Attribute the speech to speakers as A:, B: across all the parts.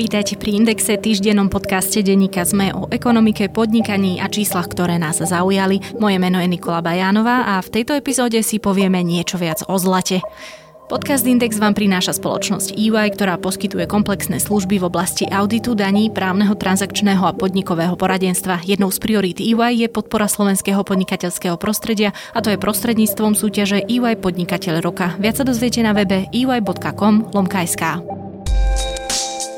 A: Vítajte pri Indexe, týždennom podcaste denníka ZME o ekonomike, podnikaní a číslach, ktoré nás zaujali. Moje meno je Nikola Bajánová a v tejto epizóde si povieme niečo viac o zlate. Podcast Index vám prináša spoločnosť EY, ktorá poskytuje komplexné služby v oblasti auditu, daní, právneho, transakčného a podnikového poradenstva. Jednou z priorít EY je podpora slovenského podnikateľského prostredia a to je prostredníctvom súťaže EY Podnikateľ roka. Viac sa dozviete na webe ey.com.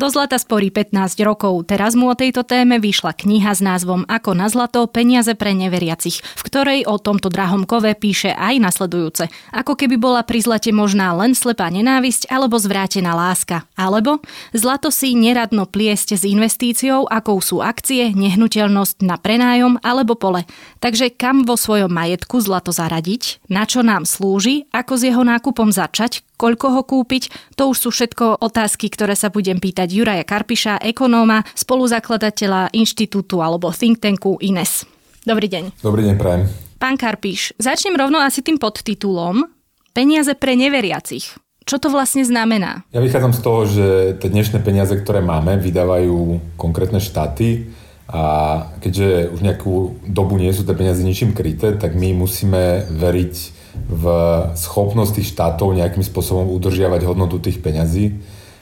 A: Do zlata sporí 15 rokov. Teraz mu o tejto téme vyšla kniha s názvom Ako na zlato peniaze pre neveriacich, v ktorej o tomto drahom kove píše aj nasledujúce. Ako keby bola pri zlate možná len slepá nenávisť alebo zvrátená láska. Alebo zlato si neradno pliesť s investíciou, akou sú akcie, nehnuteľnosť na prenájom alebo pole. Takže kam vo svojom majetku zlato zaradiť, na čo nám slúži, ako s jeho nákupom začať, koľko ho kúpiť, to už sú všetko otázky, ktoré sa budem pýtať Juraja Karpiša, ekonóma, spoluzakladateľa inštitútu alebo think tanku INES. Dobrý deň.
B: Dobrý deň, prajem.
A: Pán Karpiš, začnem rovno asi tým podtitulom Peniaze pre neveriacich. Čo to vlastne znamená?
B: Ja vychádzam z toho, že tie dnešné peniaze, ktoré máme, vydávajú konkrétne štáty a keďže už nejakú dobu nie sú tie peniaze ničím kryté, tak my musíme veriť v schopnosť tých štátov nejakým spôsobom udržiavať hodnotu tých peňazí.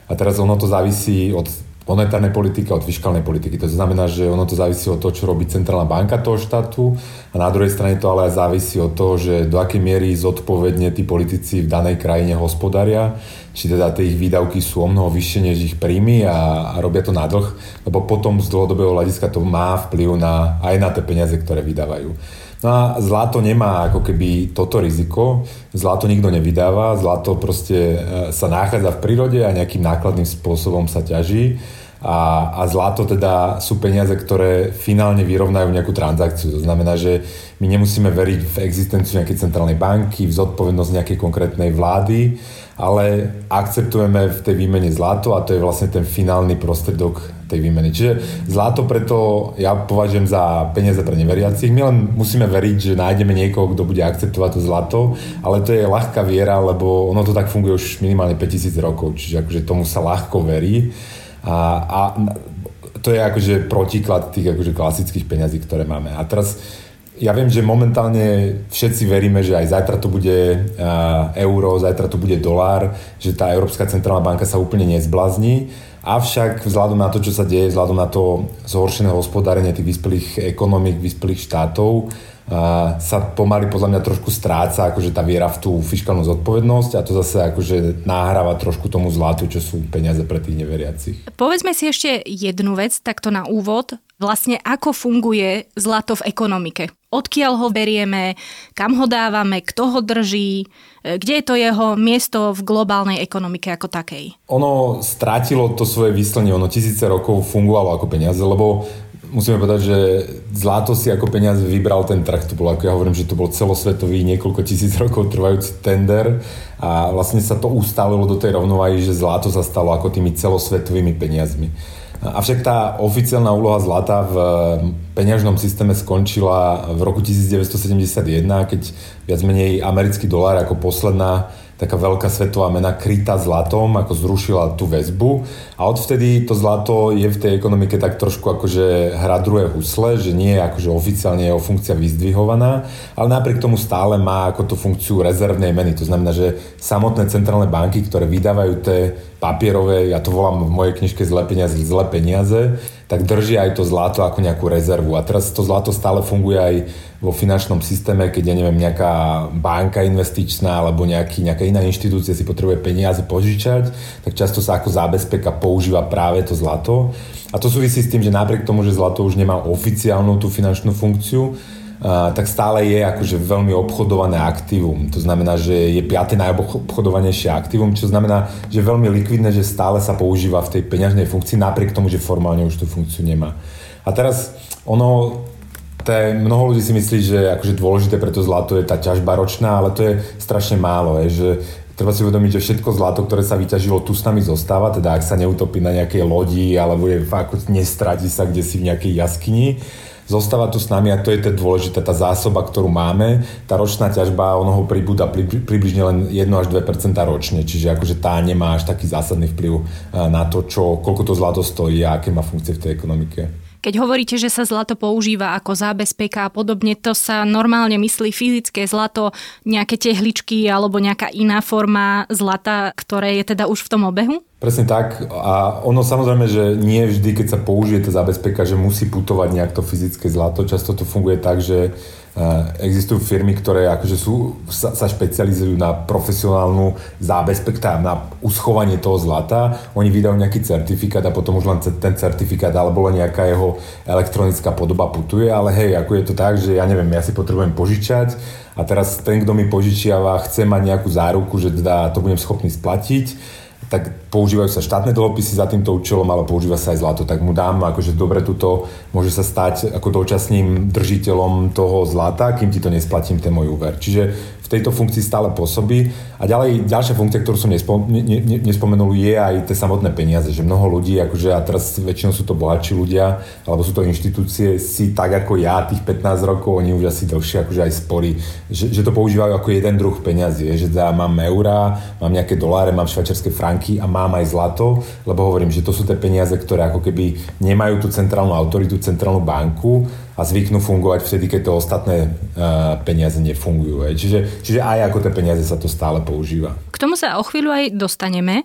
B: A teraz ono to závisí od monetárnej politiky, od fiskálnej politiky. To znamená, že ono to závisí od toho, čo robí centrálna banka toho štátu a na druhej strane to ale závisí od toho, že do akej miery zodpovedne tí politici v danej krajine hospodária, či teda tie ich výdavky sú o mnoho vyššie než ich príjmy a, a robia to na dlh, lebo potom z dlhodobého hľadiska to má vplyv na, aj na tie peniaze, ktoré vydávajú. No a zlato nemá ako keby toto riziko. Zlato nikto nevydáva, zlato proste e, sa nachádza v prírode a nejakým nákladným spôsobom sa ťaží. A, a zlato teda sú peniaze, ktoré finálne vyrovnajú nejakú transakciu. To znamená, že my nemusíme veriť v existenciu nejakej centrálnej banky, v zodpovednosť nejakej konkrétnej vlády, ale akceptujeme v tej výmene zlato a to je vlastne ten finálny prostredok tej výmeny. Čiže zlato preto ja považujem za peniaze pre neveriacich. My len musíme veriť, že nájdeme niekoho, kto bude akceptovať to zlato, ale to je ľahká viera, lebo ono to tak funguje už minimálne 5000 rokov, čiže akože tomu sa ľahko verí. A, a to je akože protiklad tých akože klasických peňazí, ktoré máme. A teraz ja viem, že momentálne všetci veríme, že aj zajtra to bude euro, zajtra to bude dolár, že tá Európska centrálna banka sa úplne nezblazní. Avšak vzhľadom na to, čo sa deje, vzhľadom na to zhoršené hospodárenie tých vyspelých ekonomik, vyspelých štátov, sa pomaly podľa mňa trošku stráca akože tá viera v tú fiskálnu zodpovednosť a to zase akože nahráva trošku tomu zlatu, čo sú peniaze pre tých neveriacich.
A: Povedzme si ešte jednu vec, takto na úvod. Vlastne ako funguje zlato v ekonomike? Odkiaľ ho berieme, kam ho dávame, kto ho drží, kde je to jeho miesto v globálnej ekonomike ako takej?
B: Ono strátilo to svoje výslenie, ono tisíce rokov fungovalo ako peniaze, lebo musíme povedať, že zlato si ako peniaze vybral ten trh. To bolo, ako ja hovorím, že to bol celosvetový niekoľko tisíc rokov trvajúci tender a vlastne sa to ustalilo do tej rovnováhy, že zlato sa stalo ako tými celosvetovými peniazmi. Avšak tá oficiálna úloha zlata v peňažnom systéme skončila v roku 1971, keď viac menej americký dolár ako posledná taká veľká svetová mena krytá zlatom, ako zrušila tú väzbu a odvtedy to zlato je v tej ekonomike tak trošku akože druhé husle, že nie je akože oficiálne jeho funkcia vyzdvihovaná, ale napriek tomu stále má ako tú funkciu rezervnej meny. To znamená, že samotné centrálne banky, ktoré vydávajú tie papierové, ja to volám v mojej knižke zlé peniaze, zlé peniaze, tak drží aj to zlato ako nejakú rezervu. A teraz to zlato stále funguje aj vo finančnom systéme, keď ja neviem, nejaká banka investičná alebo nejaký, nejaká iná inštitúcia si potrebuje peniaze požičať, tak často sa ako zábezpeka používa práve to zlato. A to súvisí s tým, že napriek tomu, že zlato už nemá oficiálnu tú finančnú funkciu, tak stále je akože veľmi obchodované aktívum. To znamená, že je piaté najobchodovanejšie aktívum, čo znamená, že je veľmi likvidné, že stále sa používa v tej peňažnej funkcii, napriek tomu, že formálne už tú funkciu nemá. A teraz ono je, mnoho ľudí si myslí, že akože dôležité pre to zlato je tá ťažba ročná, ale to je strašne málo. Je, že treba si uvedomiť, že všetko zlato, ktoré sa vyťažilo, tu s nami zostáva, teda ak sa neutopí na nejakej lodi alebo je fakt nestratí sa kde si v nejakej jaskyni, zostáva tu s nami a to je to dôležité, tá zásoba, ktorú máme. Tá ročná ťažba onoho pribúda približne len 1 až 2% ročne, čiže akože tá nemá až taký zásadný vplyv na to, čo, koľko to zlato stojí a aké má funkcie v tej ekonomike.
A: Keď hovoríte, že sa zlato používa ako zábezpeka a podobne, to sa normálne myslí fyzické zlato, nejaké tehličky alebo nejaká iná forma zlata, ktoré je teda už v tom obehu?
B: Presne tak. A ono samozrejme, že nie vždy, keď sa použije tá zabezpeka, že musí putovať nejak to fyzické zlato. Často to funguje tak, že existujú firmy, ktoré akože sú, sa, sa špecializujú na profesionálnu zábezpek, na uschovanie toho zlata. Oni vydajú nejaký certifikát a potom už len ten certifikát alebo len nejaká jeho elektronická podoba putuje. Ale hej, ako je to tak, že ja neviem, ja si potrebujem požičať a teraz ten, kto mi požičiava, chce mať nejakú záruku, že teda to budem schopný splatiť tak používajú sa štátne dlhopisy za týmto účelom, ale používa sa aj zlato. Tak mu dám, akože dobre, tuto môže sa stať ako dočasným držiteľom toho zlata, kým ti to nesplatím ten môj úver. Čiže tejto funkcii stále pôsobí. A ďalej, ďalšia funkcia, ktorú som nespo, ne, ne, nespomenul, je aj tie samotné peniaze, že mnoho ľudí, akože a teraz väčšinou sú to bohatší ľudia, alebo sú to inštitúcie, si tak ako ja, tých 15 rokov, oni už asi dlhšie akože aj sporí, že, že to používajú ako jeden druh peniazy, že teda mám eurá, mám nejaké doláre, mám švajčiarske franky a mám aj zlato, lebo hovorím, že to sú tie peniaze, ktoré ako keby nemajú tú centrálnu autoritu, centrálnu banku, a zvyknú fungovať vtedy, keď to ostatné uh, peniaze nefungujú. Aj. Čiže, čiže aj ako tie peniaze sa to stále používa.
A: K tomu sa o chvíľu aj dostaneme.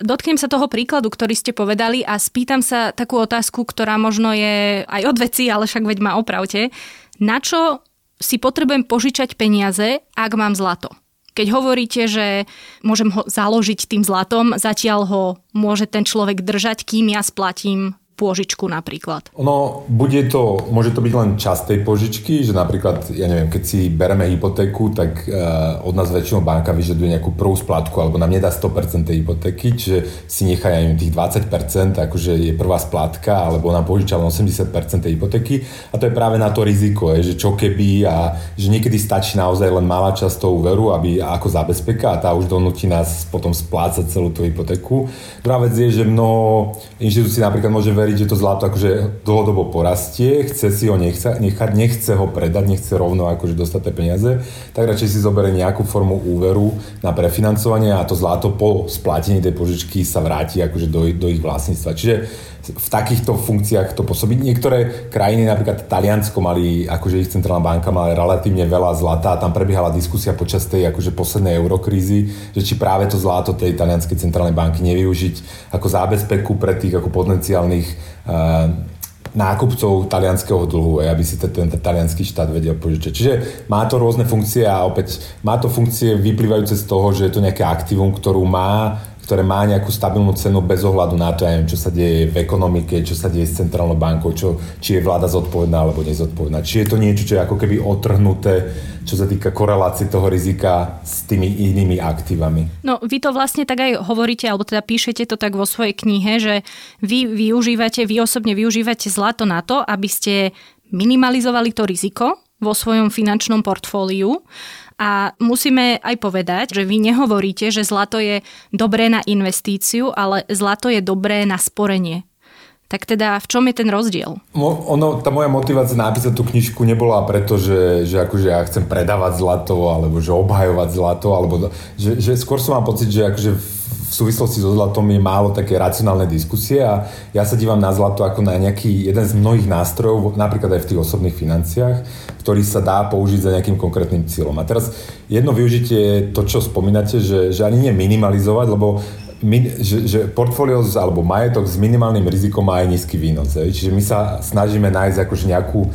A: Dotknem sa toho príkladu, ktorý ste povedali a spýtam sa takú otázku, ktorá možno je aj od veci, ale však veď ma opravte. Na čo si potrebujem požičať peniaze, ak mám zlato? Keď hovoríte, že môžem ho založiť tým zlatom, zatiaľ ho môže ten človek držať, kým ja splatím pôžičku napríklad?
B: Ono, bude to, môže to byť len časť tej požičky, že napríklad, ja neviem, keď si bereme hypotéku, tak uh, od nás väčšinou banka vyžaduje nejakú prvú splátku, alebo nám nedá 100% tej hypotéky, čiže si nechá aj tých 20%, akože je prvá splátka, alebo nám požiča len 80% tej hypotéky. A to je práve na to riziko, je, že čo keby a že niekedy stačí naozaj len malá časť toho úveru, aby ako zabezpeka a tá už donúti nás potom splácať celú tú hypotéku. Druhá vec je, že mnoho inštitúcií napríklad môže veriť, veriť, že to zlato akože dlhodobo porastie, chce si ho nechce, nechať, nechce ho predať, nechce rovno akože dostať tie peniaze, tak radšej si zoberie nejakú formu úveru na prefinancovanie a to zlato po splatení tej požičky sa vráti akože do, do ich vlastníctva. Čiže v takýchto funkciách to pôsobí. Niektoré krajiny, napríklad Taliansko, mali, akože ich centrálna banka mala relatívne veľa zlata a tam prebiehala diskusia počas tej akože poslednej eurokrízy, že či práve to zlato tej talianskej centrálnej banky nevyužiť ako zábezpeku pre tých ako potenciálnych nákupcov talianského dlhu, aby si ten, talianský štát vedel požičať. Čiže má to rôzne funkcie a opäť má to funkcie vyplývajúce z toho, že je to nejaké aktivum, ktorú má ktoré má nejakú stabilnú cenu bez ohľadu na to, neviem, čo sa deje v ekonomike, čo sa deje s centrálnou bankou, čo, či je vláda zodpovedná alebo nezodpovedná. Či je to niečo, čo je ako keby otrhnuté, čo sa týka korelácie toho rizika s tými inými aktívami.
A: No vy to vlastne tak aj hovoríte, alebo teda píšete to tak vo svojej knihe, že vy využívate, vy osobne využívate zlato na to, aby ste minimalizovali to riziko vo svojom finančnom portfóliu a musíme aj povedať, že vy nehovoríte, že zlato je dobré na investíciu, ale zlato je dobré na sporenie. Tak teda v čom je ten rozdiel?
B: Mo, ono, tá moja motivácia napísať tú knižku nebola preto, že, že akože ja chcem predávať zlato, alebo že obhajovať zlato, alebo že, že skôr som mám pocit, že akože v súvislosti so zlatom je málo také racionálne diskusie a ja sa dívam na zlato ako na nejaký jeden z mnohých nástrojov, napríklad aj v tých osobných financiách, ktorý sa dá použiť za nejakým konkrétnym cieľom. A teraz jedno využitie je to, čo spomínate, že, že ani nie minimalizovať, lebo min, že, že portfólio alebo majetok s minimálnym rizikom má aj nízky výnos. Čiže my sa snažíme nájsť akože nejakú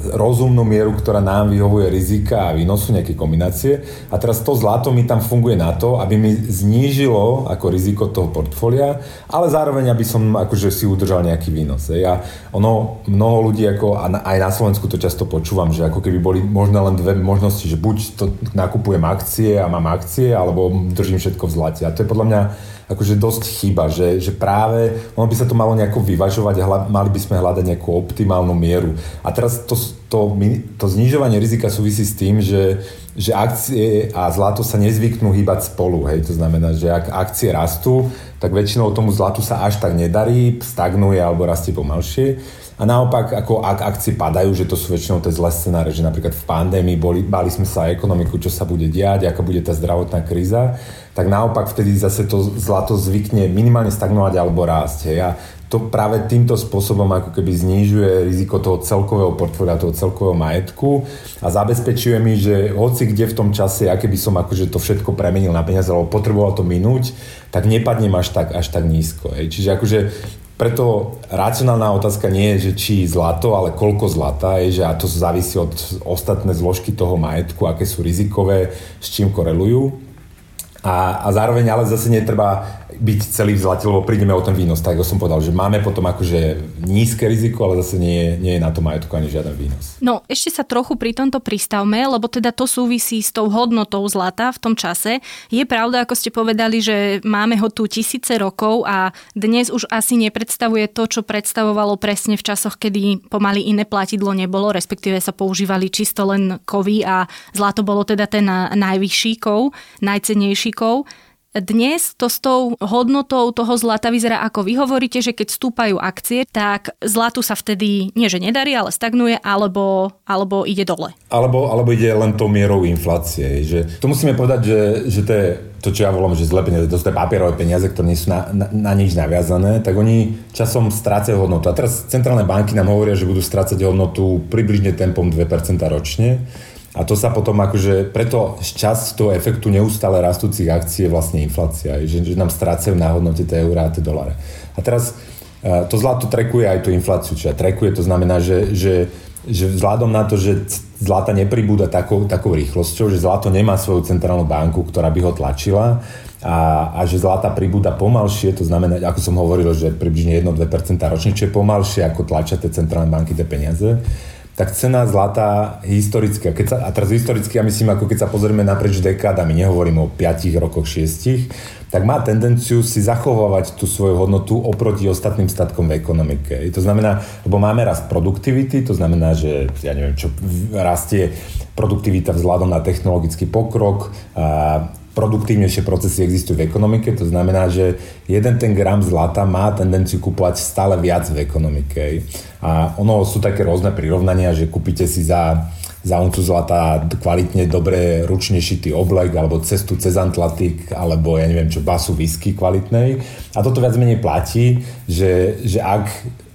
B: rozumnú mieru, ktorá nám vyhovuje rizika a výnosu, nejaké kombinácie. A teraz to zlato mi tam funguje na to, aby mi znížilo ako riziko toho portfólia, ale zároveň, aby som akože si udržal nejaký výnos. Ja, ono, mnoho ľudí, ako, a aj na Slovensku to často počúvam, že ako keby boli možno len dve možnosti, že buď to nakupujem akcie a mám akcie, alebo držím všetko v zlate. A to je podľa mňa akože dosť chyba, že, že práve ono by sa to malo nejako vyvažovať a hľad, mali by sme hľadať nejakú optimálnu mieru. A teraz to to, to znižovanie rizika súvisí s tým, že, že akcie a zlato sa nezvyknú hýbať spolu. Hej. To znamená, že ak akcie rastú, tak väčšinou tomu zlatu sa až tak nedarí, stagnuje alebo rastie pomalšie. A naopak, ako ak akcie padajú, že to sú väčšinou tie zlé scenáre, že napríklad v pandémii boli, báli sme sa ekonomiku, čo sa bude diať, aká bude tá zdravotná kríza, tak naopak vtedy zase to zlato zvykne minimálne stagnovať alebo rásť. Hej. A to práve týmto spôsobom ako keby znižuje riziko toho celkového portfólia, toho celkového majetku a zabezpečuje mi, že hoci kde v tom čase, aké by som akože to všetko premenil na peniaze, alebo potreboval to minúť, tak nepadnem až tak, až tak nízko. Hej. Čiže akože preto racionálna otázka nie je, že či zlato, ale koľko zlata je, že a to závisí od ostatné zložky toho majetku, aké sú rizikové, s čím korelujú. A, a zároveň ale zase netreba byť celý v zlate, lebo prídeme o ten výnos. Tak som povedal, že máme potom akože nízke riziko, ale zase nie, nie je na to majetku ani žiaden výnos.
A: No, ešte sa trochu pri tomto pristavme, lebo teda to súvisí s tou hodnotou zlata v tom čase. Je pravda, ako ste povedali, že máme ho tu tisíce rokov a dnes už asi nepredstavuje to, čo predstavovalo presne v časoch, kedy pomaly iné platidlo nebolo, respektíve sa používali čisto len kovy a zlato bolo teda ten najvyšší kov, najcenejší kov. Dnes to s tou hodnotou toho zlata vyzerá ako vy hovoríte, že keď stúpajú akcie, tak zlatu sa vtedy nie že nedarí, ale stagnuje, alebo, alebo ide dole.
B: Alebo, alebo ide len tou mierou inflácie. Že, to musíme povedať, že, že to je to, čo ja volám, že zlé peniaze, to sú tie papierové peniaze, ktoré nie sú na, na, na nič naviazané, tak oni časom strácajú hodnotu. A teraz centrálne banky nám hovoria, že budú strácať hodnotu približne tempom 2% ročne. A to sa potom akože, preto časť toho efektu neustále rastúcich akcií je vlastne inflácia, že, že nám strácajú na hodnote tie eurá a tie dolare. A teraz e, to zlato trekuje aj tú infláciu, čiže trekuje, to znamená, že, že, že vzhľadom na to, že zlata nepribúda takou, takou rýchlosťou, že zlato nemá svoju centrálnu banku, ktorá by ho tlačila a, a že zlata pribúda pomalšie, to znamená, ako som hovoril, že približne 1-2% ročne, čo je pomalšie, ako tlačia tie centrálne banky tie peniaze tak cena zlata historicky, keď sa, a teraz historicky ja myslím, ako keď sa pozrieme naprieč dekádami, nehovorím o 5 rokoch, 6, tak má tendenciu si zachovávať tú svoju hodnotu oproti ostatným statkom v ekonomike. To znamená, lebo máme rast produktivity, to znamená, že ja neviem, čo rastie produktivita vzhľadom na technologický pokrok, a produktívnejšie procesy existujú v ekonomike, to znamená, že jeden ten gram zlata má tendenciu kúpovať stále viac v ekonomike. A ono sú také rôzne prirovnania, že kúpite si za, za uncu zlata kvalitne dobre ručne šitý oblek, alebo cestu cez Atlantik, alebo ja neviem čo, basu whisky kvalitnej. A toto viac menej platí, že, že ak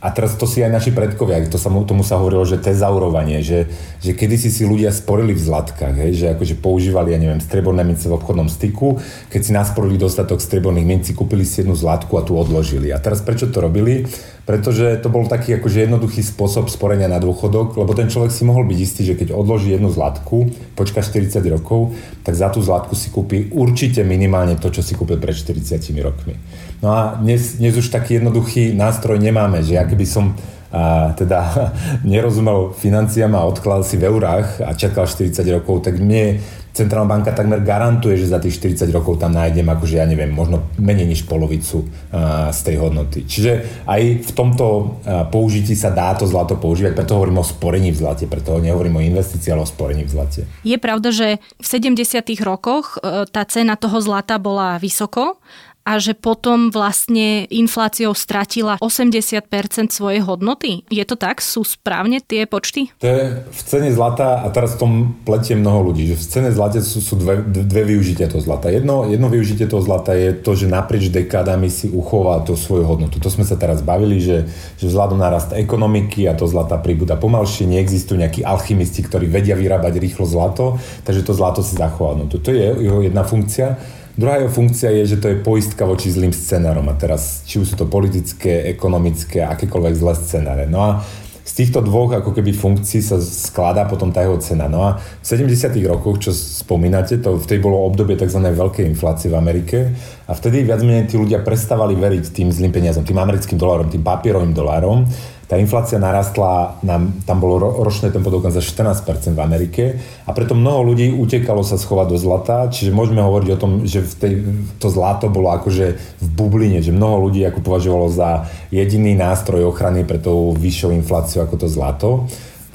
B: a teraz to si aj naši predkovia, to sa, tomu sa hovorilo, že tezaurovanie, že, že kedysi si ľudia sporili v zlatkách, hej, že akože používali, ja neviem, streborné mince v obchodnom styku, keď si nasporili dostatok streborných mincí, kúpili si jednu zlatku a tu odložili. A teraz prečo to robili? Pretože to bol taký akože jednoduchý spôsob sporenia na dôchodok, lebo ten človek si mohol byť istý, že keď odloží jednu zlatku, počka 40 rokov, tak za tú zlatku si kúpi určite minimálne to, čo si kúpil pred 40 rokmi. No a dnes, dnes už taký jednoduchý nástroj nemáme, že ak by som a teda nerozumel financiám a odkladal si v eurách a čakal 40 rokov, tak mne centrálna banka takmer garantuje, že za tých 40 rokov tam nájdem akože ja neviem, možno menej než polovicu uh, z tej hodnoty. Čiže aj v tomto uh, použití sa dá to zlato používať, preto hovorím o sporení v zlate, preto nehovorím o investícii, ale o sporení v zlate.
A: Je pravda, že v 70. rokoch uh, tá cena toho zlata bola vysoko a že potom vlastne infláciou stratila 80% svojej hodnoty. Je to tak? Sú správne tie počty?
B: To je v cene zlata, a teraz v tom pletie mnoho ľudí, že v cene zlata sú, sú dve, dve využitia toho zlata. Jedno, jedno využitie toho zlata je to, že naprieč dekádami si uchová tú svoju hodnotu. To sme sa teraz bavili, že, že vzhľadom na rast ekonomiky a to zlata pribúda pomalšie, neexistujú nejakí alchymisti, ktorí vedia vyrábať rýchlo zlato, takže to zlato si zachová. No, to, je jeho jedna funkcia. Druhá jeho funkcia je, že to je poistka voči zlým scenárom. A teraz, či už sú to politické, ekonomické, akékoľvek zlé scenáre. No a z týchto dvoch ako keby funkcií sa skladá potom tá jeho cena. No a v 70. rokoch, čo spomínate, to vtedy bolo obdobie tzv. veľkej inflácie v Amerike a vtedy viac menej tí ľudia prestávali veriť tým zlým peniazom, tým americkým dolárom, tým papierovým dolárom tá inflácia narastla, nám, tam bolo ro, ročné tempo dokonca 14% v Amerike a preto mnoho ľudí utekalo sa schovať do zlata, čiže môžeme hovoriť o tom, že v tej, to zlato bolo akože v bubline, že mnoho ľudí ako považovalo za jediný nástroj ochrany pre tou vyššou infláciou ako to zlato.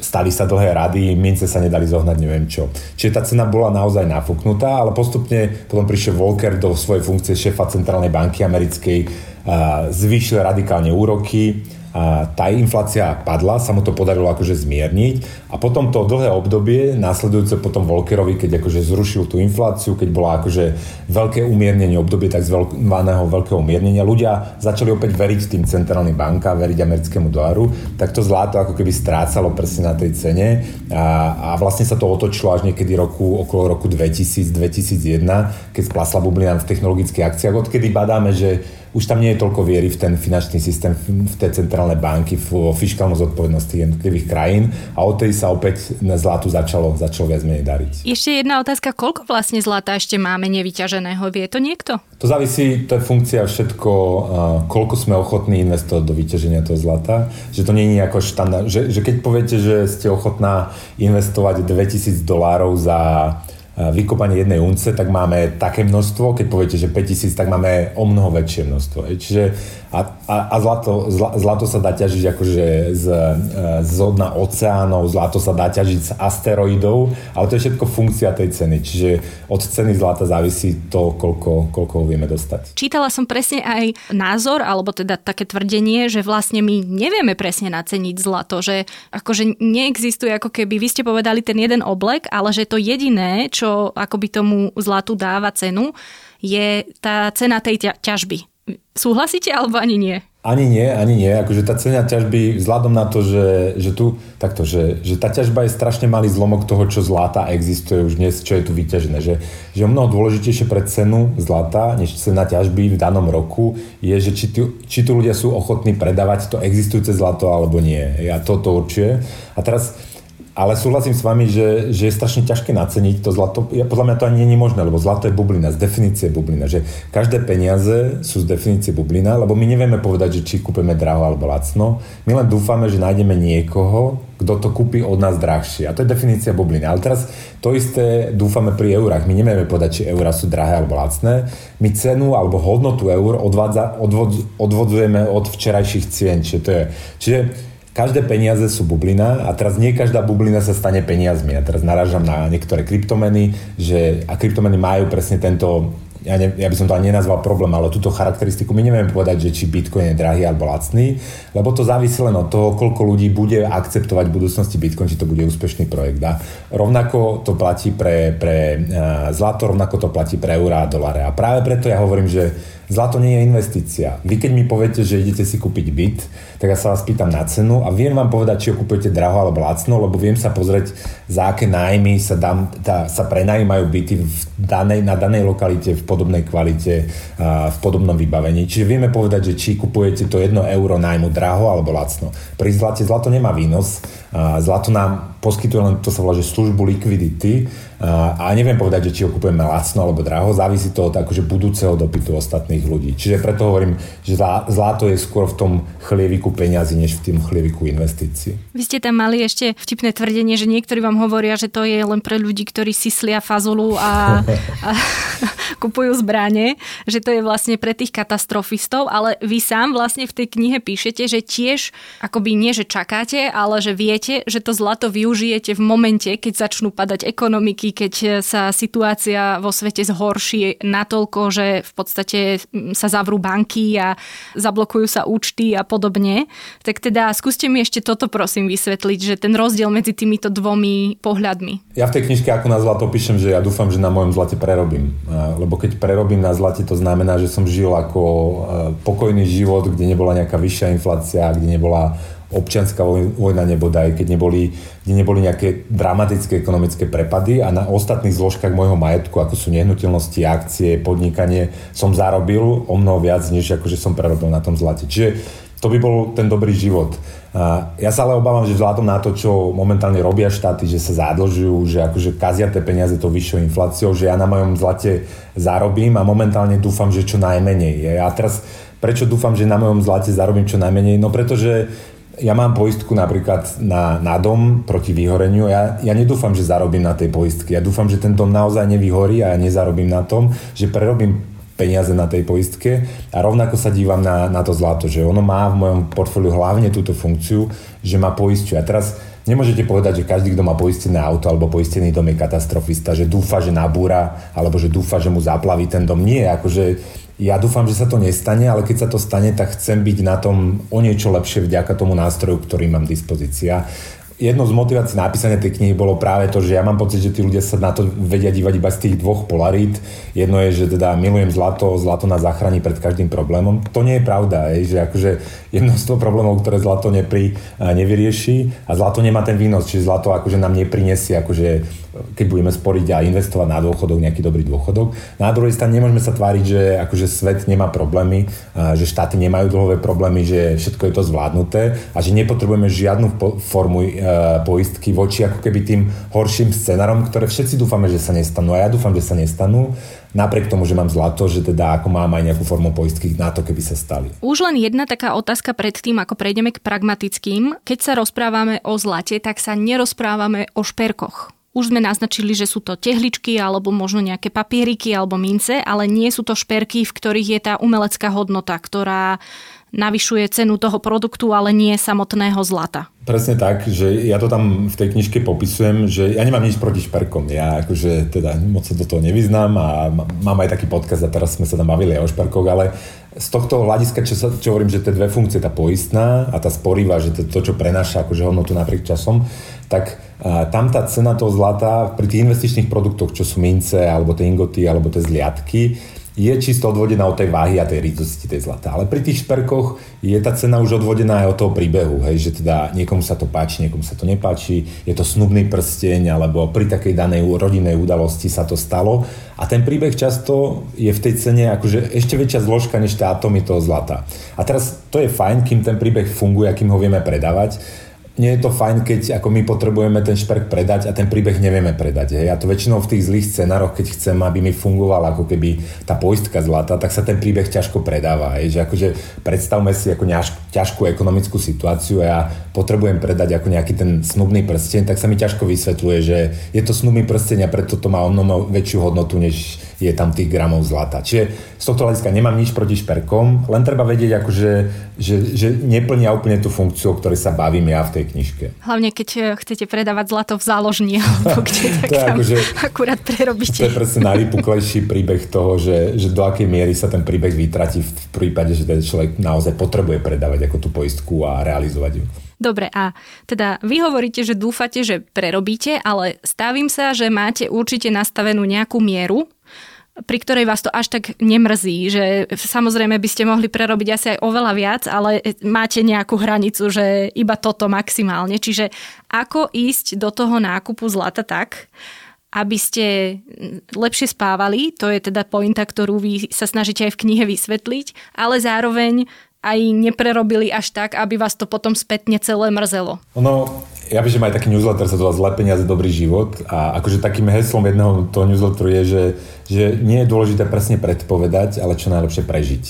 B: Stali sa dlhé rady, mince sa nedali zohnať, neviem čo. Čiže tá cena bola naozaj nafúknutá, ale postupne potom prišiel Volker do svojej funkcie šéfa Centrálnej banky americkej, zvýšil radikálne úroky, a tá inflácia padla, sa mu to podarilo akože zmierniť a potom to dlhé obdobie, následujúce potom Volkerovi, keď akože zrušil tú infláciu, keď bola akože veľké umiernenie, obdobie tzv. veľkého umiernenia, ľudia začali opäť veriť tým centrálnym bankám, veriť americkému dolaru, tak to zlato ako keby strácalo presne na tej cene a, a vlastne sa to otočilo až niekedy roku, okolo roku 2000-2001, keď splasla bublina v technologických akciách, odkedy badáme, že už tam nie je toľko viery v ten finančný systém, v tie centrálne banky, v fiskálnu zodpovednosť jednotlivých krajín a odtedy sa opäť na zlatu začalo, začalo viac menej dariť.
A: Ešte jedna otázka, koľko vlastne zlata ešte máme nevyťaženého? Vie to niekto?
B: To závisí, to je funkcia všetko, koľko sme ochotní investovať do vyťaženia toho zlata. Že to nie je ako štandard, že, že keď poviete, že ste ochotná investovať 2000 dolárov za vykopanie jednej unce, tak máme také množstvo, keď poviete, že 5000, tak máme o mnoho väčšie množstvo. Čiže a, a, a zlato, zla, zlato sa dá ťažiť akože z, e, z dna oceánov, zlato sa dá ťažiť z asteroidov, ale to je všetko funkcia tej ceny. Čiže od ceny zlata závisí to, koľko, koľko ho vieme dostať.
A: Čítala som presne aj názor, alebo teda také tvrdenie, že vlastne my nevieme presne naceniť zlato, že akože neexistuje ako keby, vy ste povedali ten jeden oblek, ale že to jediné, čo akoby tomu zlatu dáva cenu, je tá cena tej ťažby. Súhlasíte alebo ani nie?
B: Ani nie, ani nie. Akože tá cena ťažby vzhľadom na to, že, že tu, takto, že, že tá ťažba je strašne malý zlomok toho, čo zlata existuje už dnes, čo je tu vyťažené. Že, že mnoho dôležitejšie pre cenu zlata, než cena ťažby v danom roku, je, že či tu, či tu ľudia sú ochotní predávať to existujúce zlato alebo nie. Ja toto určuje. A teraz ale súhlasím s vami, že, že je strašne ťažké naceniť to zlato. Ja, podľa mňa to ani nie je možné, lebo zlato je bublina, z definície bublina. Že každé peniaze sú z definície bublina, lebo my nevieme povedať, že či kúpeme draho alebo lacno. My len dúfame, že nájdeme niekoho, kto to kúpi od nás drahšie. A to je definícia bubliny. Ale teraz to isté dúfame pri eurách. My nevieme povedať, či eurá sú drahé alebo lacné. My cenu alebo hodnotu eur odvádza, odvod, odvodzujeme od včerajších cien. Čiže to je, čiže každé peniaze sú bublina a teraz nie každá bublina sa stane peniazmi. A teraz narážam na niektoré kryptomeny, že a kryptomeny majú presne tento ja, ne, ja by som to ani nenazval problém, ale túto charakteristiku my nevieme povedať, že či Bitcoin je drahý alebo lacný, lebo to závisí len od toho, koľko ľudí bude akceptovať v budúcnosti Bitcoin, či to bude úspešný projekt. A rovnako to platí pre, pre zlato, rovnako to platí pre eurá a doláre. A práve preto ja hovorím, že Zlato nie je investícia. Vy keď mi poviete, že idete si kúpiť byt, tak ja sa vás pýtam na cenu a viem vám povedať, či ho kúpujete draho alebo lacno, lebo viem sa pozrieť, za aké nájmy sa, dám, tá, sa prenajímajú byty v danej, na danej lokalite, v podobnej kvalite, v podobnom vybavení. Čiže vieme povedať, že či kupujete to 1 euro nájmu draho alebo lacno. Pri zlate zlato nemá výnos. Zlato nám poskytuje len, to sa volá, že službu likvidity, a neviem povedať, že či ho kupujeme lacno alebo draho, závisí to od akože budúceho dopytu ostatných ľudí. Čiže preto hovorím, že zlato je skôr v tom chlieviku peňazí, než v tým chlieviku investícií.
A: Vy ste tam mali ešte vtipné tvrdenie, že niektorí vám hovoria, že to je len pre ľudí, ktorí si slia fazulu a, a kupujú zbranie, že to je vlastne pre tých katastrofistov, ale vy sám vlastne v tej knihe píšete, že tiež akoby nie, že čakáte, ale že viete, že to zlato využijete v momente, keď začnú padať ekonomiky, keď sa situácia vo svete zhorší natoľko, že v podstate sa zavrú banky a zablokujú sa účty a podobne. Tak teda skúste mi ešte toto prosím vysvetliť, že ten rozdiel medzi týmito dvomi pohľadmi.
B: Ja v tej knižke ako na zlato píšem, že ja dúfam, že na mojom zlate prerobím. Lebo keď prerobím na zlate, to znamená, že som žil ako pokojný život, kde nebola nejaká vyššia inflácia, kde nebola občianská vojna nebodaj, keď neboli, kde neboli nejaké dramatické ekonomické prepady a na ostatných zložkách môjho majetku, ako sú nehnuteľnosti, akcie, podnikanie, som zarobil o mnoho viac, než akože som prerobil na tom zlate. Čiže to by bol ten dobrý život. A ja sa ale obávam, že vzhľadom na to, čo momentálne robia štáty, že sa zadlžujú, že akože kazia tie peniaze to vyššou infláciou, že ja na mojom zlate zarobím a momentálne dúfam, že čo najmenej. A teraz prečo dúfam, že na mojom zlate zarobím čo najmenej? No pretože ja mám poistku napríklad na, na dom proti vyhoreniu. Ja, ja nedúfam, že zarobím na tej poistke. Ja dúfam, že ten dom naozaj nevyhorí a ja nezarobím na tom, že prerobím peniaze na tej poistke a rovnako sa dívam na, na to zlato, že ono má v mojom portfóliu hlavne túto funkciu, že ma poistuje. A teraz nemôžete povedať, že každý, kto má poistené auto alebo poistený dom je katastrofista, že dúfa, že nabúra, alebo že dúfa, že mu zaplaví ten dom. Nie, akože ja dúfam, že sa to nestane, ale keď sa to stane, tak chcem byť na tom o niečo lepšie vďaka tomu nástroju, ktorý mám dispozícia jednou z motivácií napísania tej knihy bolo práve to, že ja mám pocit, že tí ľudia sa na to vedia dívať iba z tých dvoch polarít. Jedno je, že teda milujem zlato, zlato nás zachráni pred každým problémom. To nie je pravda, je, že akože z toho problémov, ktoré zlato nepri, nevyrieši a zlato nemá ten výnos, čiže zlato akože nám neprinesie akože keď budeme sporiť a investovať na dôchodok, nejaký dobrý dôchodok. Na druhej strane nemôžeme sa tváriť, že akože svet nemá problémy, že štáty nemajú dlhové problémy, že všetko je to zvládnuté a že nepotrebujeme žiadnu formu poistky voči ako keby tým horším scenárom, ktoré všetci dúfame, že sa nestanú. A ja dúfam, že sa nestanú napriek tomu, že mám zlato, že teda ako mám aj nejakú formu poistky na to, keby sa stali.
A: Už len jedna taká otázka pred tým, ako prejdeme k pragmatickým. Keď sa rozprávame o zlate, tak sa nerozprávame o šperkoch. Už sme naznačili, že sú to tehličky alebo možno nejaké papieriky alebo mince, ale nie sú to šperky, v ktorých je tá umelecká hodnota, ktorá navyšuje cenu toho produktu, ale nie samotného zlata.
B: Presne tak, že ja to tam v tej knižke popisujem, že ja nemám nič proti šperkom. Ja akože teda moc sa do toho nevyznám a mám aj taký podcast a teraz sme sa tam bavili aj o šperkoch, ale z tohto hľadiska, čo, sa, čo hovorím, že tie dve funkcie, tá poistná a tá sporivá, že to, to čo prenáša akože hodnotu napriek časom, tak a, tam tá cena toho zlata pri tých investičných produktoch, čo sú mince, alebo tie ingoty, alebo tie zliadky, je čisto odvodená od tej váhy a tej rítosti tej zlata. Ale pri tých šperkoch je tá cena už odvodená aj od toho príbehu, hej, že teda niekomu sa to páči, niekomu sa to nepáči, je to snubný prsteň, alebo pri takej danej rodinnej udalosti sa to stalo. A ten príbeh často je v tej cene akože ešte väčšia zložka než tie atómy toho zlata. A teraz to je fajn, kým ten príbeh funguje a kým ho vieme predávať, nie je to fajn, keď ako my potrebujeme ten šperk predať a ten príbeh nevieme predať. Ja to väčšinou v tých zlých scenároch, keď chcem, aby mi fungovala ako keby tá poistka zlata, tak sa ten príbeh ťažko predáva. Hej. Že akože predstavme si ako ťažkú ekonomickú situáciu a ja potrebujem predať ako nejaký ten snubný prsteň, tak sa mi ťažko vysvetľuje, že je to snubný prsteň a preto to má o mnoho väčšiu hodnotu, než je tam tých gramov zlata. Čiže z tohto hľadiska nemám nič proti šperkom, len treba vedieť, akože, že, že neplnia úplne tú funkciu, o ktorej sa bavím ja v tej knižke.
A: Hlavne keď eh, chcete predávať zlato v záložni, alebo kde tak to je tam akože, akurát prerobíte.
B: To je presne najvypuklejší príbeh toho, že, že do akej miery sa ten príbeh vytratí v prípade, že ten človek naozaj potrebuje predávať ako tú poistku a realizovať ju.
A: Dobre, a teda vy hovoríte, že dúfate, že prerobíte, ale stavím sa, že máte určite nastavenú nejakú mieru, pri ktorej vás to až tak nemrzí, že samozrejme by ste mohli prerobiť asi aj oveľa viac, ale máte nejakú hranicu, že iba toto maximálne. Čiže ako ísť do toho nákupu zlata tak, aby ste lepšie spávali, to je teda pointa, ktorú vy sa snažíte aj v knihe vysvetliť, ale zároveň aj neprerobili až tak, aby vás to potom spätne celé mrzelo.
B: Ono, ja že aj taký newsletter sa to volá Zlé peniaze, dobrý život a akože takým heslom jedného toho newsletteru je, že, že nie je dôležité presne predpovedať, ale čo najlepšie prežiť.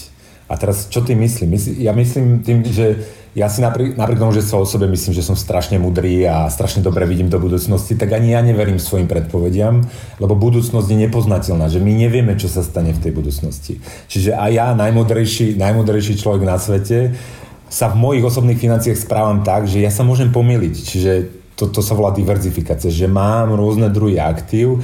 B: A teraz, čo ty myslím? Ja myslím tým, že ja si napriek, napriek tomu, že sa o sebe myslím, že som strašne mudrý a strašne dobre vidím do budúcnosti, tak ani ja neverím svojim predpovediam, lebo budúcnosť je nepoznateľná, že my nevieme, čo sa stane v tej budúcnosti. Čiže aj ja, najmudrejší, najmudrejší človek na svete, sa v mojich osobných financiách správam tak, že ja sa môžem pomýliť. Čiže to, to sa volá diverzifikácia, že mám rôzne druhy aktív,